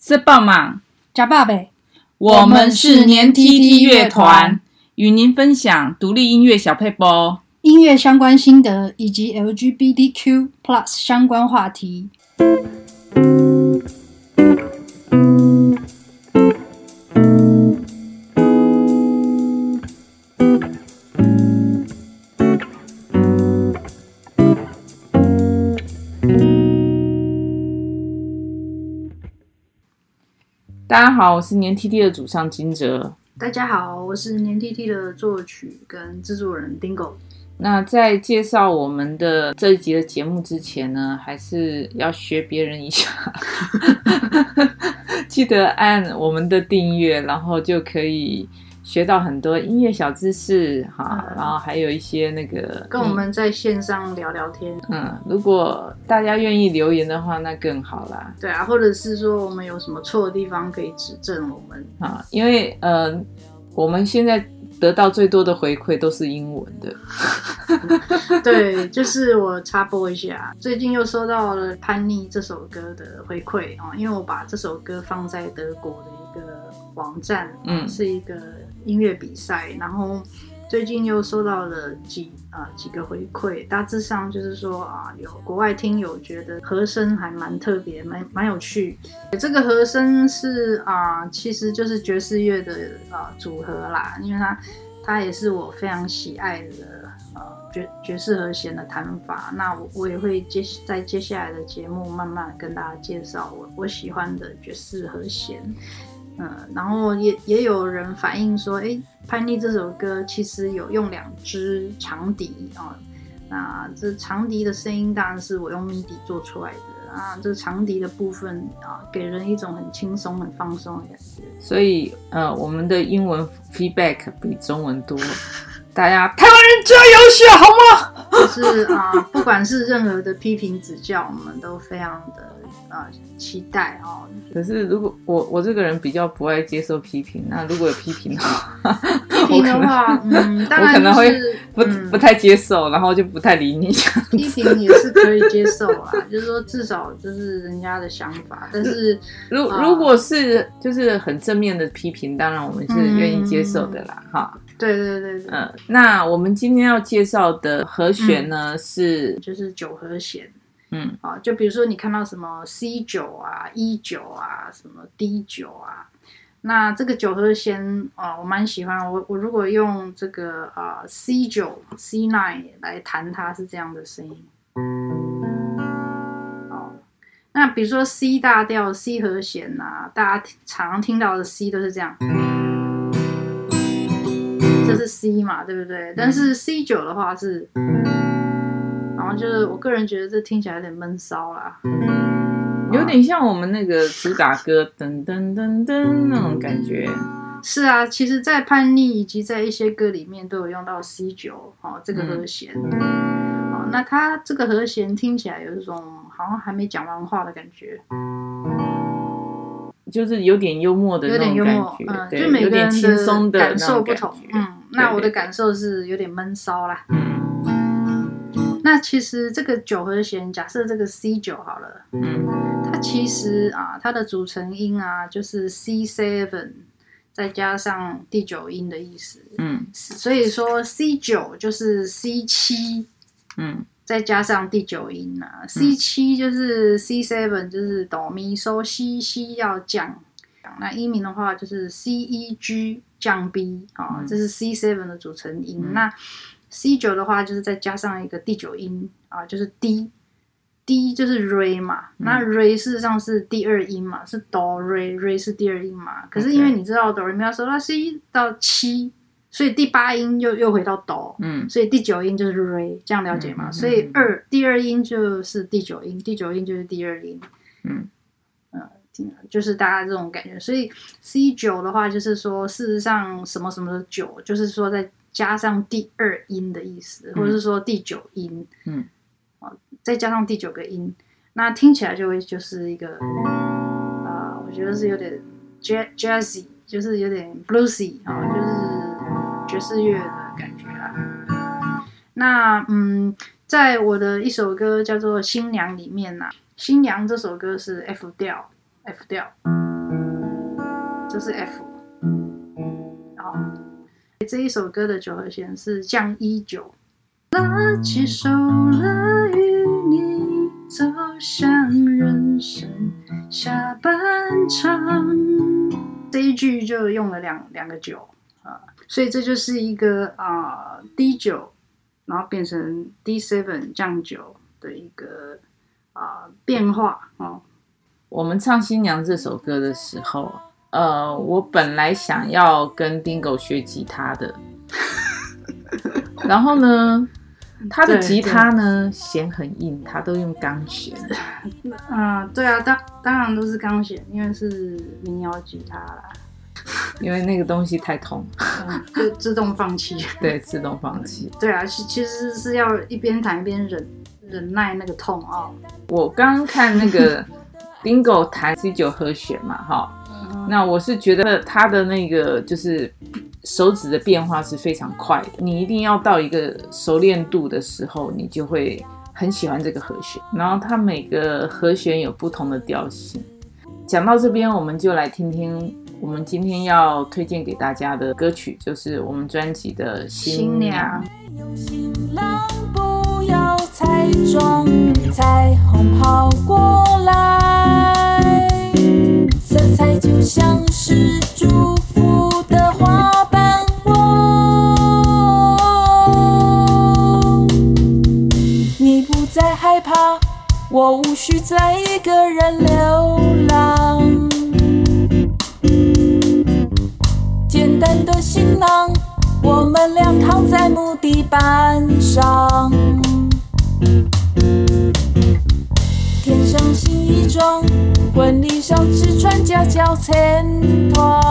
是棒吗？加爸呗，我们是年 tt 乐团，与您分享独立音乐小配播、音乐相关心得以及 LGBTQ+ 相关话题。大家好，我是年 tt 的主唱金哲。大家好，我是年 tt 的作曲跟制作人 Dingo。那在介绍我们的这一集的节目之前呢，还是要学别人一下，记得按我们的订阅，然后就可以。学到很多音乐小知识哈，嗯、然后还有一些那个跟我们在线上聊聊天。嗯，如果大家愿意留言的话，那更好啦。对啊，或者是说我们有什么错的地方可以指正我们啊，因为呃，我们现在得到最多的回馈都是英文的。对，就是我插播一下，最近又收到了《叛逆》这首歌的回馈啊，因为我把这首歌放在德国的一个网站，嗯，是一个。音乐比赛，然后最近又收到了几啊、呃、几个回馈，大致上就是说啊，有国外听友觉得和声还蛮特别，蛮蛮有趣。这个和声是啊、呃，其实就是爵士乐的啊、呃、组合啦，因为它它也是我非常喜爱的呃爵爵士和弦的弹法。那我我也会接在接下来的节目慢慢跟大家介绍我我喜欢的爵士和弦。嗯，然后也也有人反映说，哎，《叛逆》这首歌其实有用两只长笛啊、那这长笛的声音当然是我用 MIDI 做出来的啊，这长笛的部分啊，给人一种很轻松、很放松的感觉。所以，呃，我们的英文 feedback 比中文多，大家台湾人加油学好吗？就是啊，不管是任何的批评指教，我们都非常的。啊、呃，期待哦。可是如果我我这个人比较不爱接受批评，那如果有批评的话，批评的话，嗯，当然、就是、我可能会不、嗯、不太接受，然后就不太理你。批评也是可以接受啊，就是说至少就是人家的想法。但是 如如果是就是很正面的批评，当然我们是愿意接受的啦，哈、嗯。对对对对。嗯，那我们今天要介绍的和弦呢、嗯、是就是九和弦。嗯，啊，就比如说你看到什么 C 九啊、E 九啊、什么 D 九啊，那这个九和弦啊，我蛮喜欢。我我如果用这个啊 C 九、C nine 来弹，它是这样的声音。哦，那比如说 C 大调、C 和弦啊，大家常常听到的 C 都是这样，这是 C 嘛，对不对？但是 C 九的话是。然后就是我个人觉得这听起来有点闷骚啦，有点像我们那个主打歌噔噔噔噔那种感觉。是啊，其实，在叛逆以及在一些歌里面都有用到 C 九哦这个和弦。哦，那它这个和弦听起来有一种好像还没讲完话的感觉，就是有点幽默的那种感觉，嗯，就每个人的感受不同。嗯，那我的感受是有点闷骚啦。嗯。那其实这个九和弦，假设这个 C 九好了，嗯，它其实啊，它的组成音啊，就是 C seven 再加上第九音的意思，嗯，所以说 C 九就是 C 七，嗯，再加上第九音啊，嗯，C 七就是 C seven 就是哆咪嗦西西要降，那一名的话就是 C E G 降 B 啊，这是 C seven 的组成音，嗯，那。C 九的话，就是再加上一个第九音啊，就是 D，D 就是 Re 嘛，嗯、那 Re 事实上是第二音嘛，是哆 Re，Re 是第二音嘛。可是因为你知道哆来咪发嗦拉西到七，所以第八音又又回到哆，嗯，所以第九音就是 Re，这样了解吗？嗯、所以二第二音就是第九音，第九音就是第二音，嗯嗯，就是大家这种感觉。所以 C 九的话，就是说事实上什么什么的九，就是说再。加上第二音的意思，或者是说第九音，嗯，再加上第九个音，那听起来就会就是一个，啊、呃，我觉得是有点 jazzy，就是有点 bluesy 啊，就是爵士乐的感觉啦。那嗯，在我的一首歌叫做《新娘》里面呢，《新娘》这首歌是 F 调，F 调。这是 F。好，这一首歌的九和弦是降一九。拉起手来，与你走向人生下半场。这一句就用了两两个九啊，所以这就是一个啊 D 九，然后变成 D seven 降九的一个啊变化啊。我们唱《新娘》这首歌的时候，呃，我本来想要跟 Dingo 学吉他的，然后呢，他的吉他呢弦很硬，他都用钢弦。嗯，对啊，当当然都是钢弦，因为是民谣吉他啦。因为那个东西太痛，嗯、就自动放弃。对，自动放弃。对啊，其其实是要一边弹一边忍忍耐那个痛啊、哦。我刚刚看那个 Dingo 弹 C 九和弦嘛，哈、嗯，那我是觉得他的那个就是手指的变化是非常快的。你一定要到一个熟练度的时候，你就会很喜欢这个和弦。然后它每个和弦有不同的调性。讲到这边，我们就来听听。我们今天要推荐给大家的歌曲，就是我们专辑的《新娘》。新郎不要彩妆，彩虹跑在一个人流浪。简单的行囊，我们俩躺在木地板上。添上新衣装，婚礼上只穿夹脚衬托。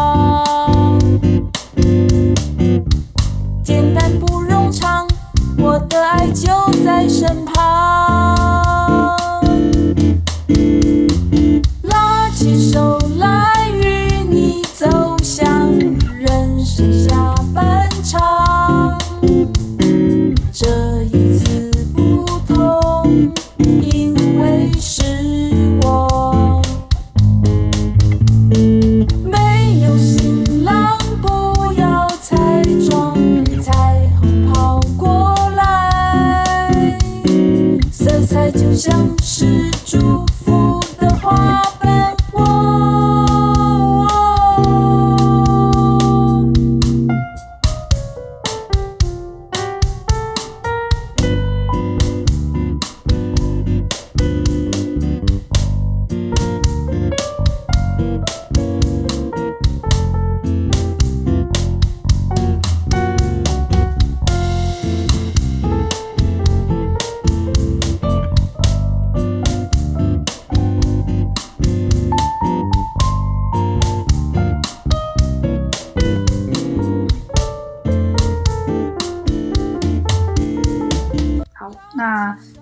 下半场，这一次不同，因为是我。没有新郎，不要彩妆，彩虹跑过来，色彩就像是祝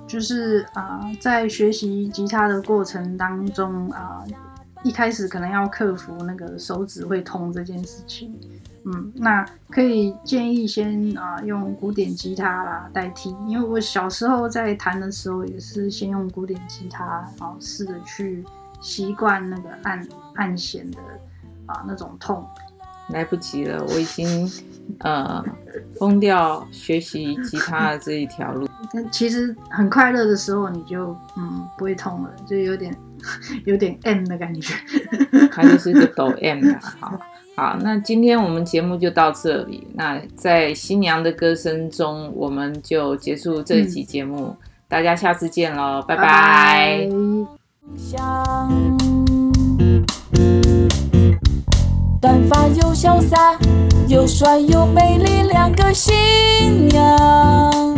就是啊、在学习吉他的过程当中啊、一开始可能要克服那个手指会痛这件事情。嗯，那可以建议先啊、用古典吉他啦代替，因为我小时候在弹的时候也是先用古典吉他，然后试着去习惯那个按按弦的啊、那种痛。来不及了，我已经呃封掉学习吉他的这一条路。其实很快乐的时候，你就嗯不会痛了，就有点 有点 M 的感觉，它就是个抖 M 的。好，好，那今天我们节目就到这里。那在新娘的歌声中，我们就结束这一集节目。嗯、大家下次见喽，拜拜。短发又潇洒，又帅又美丽，两个新娘。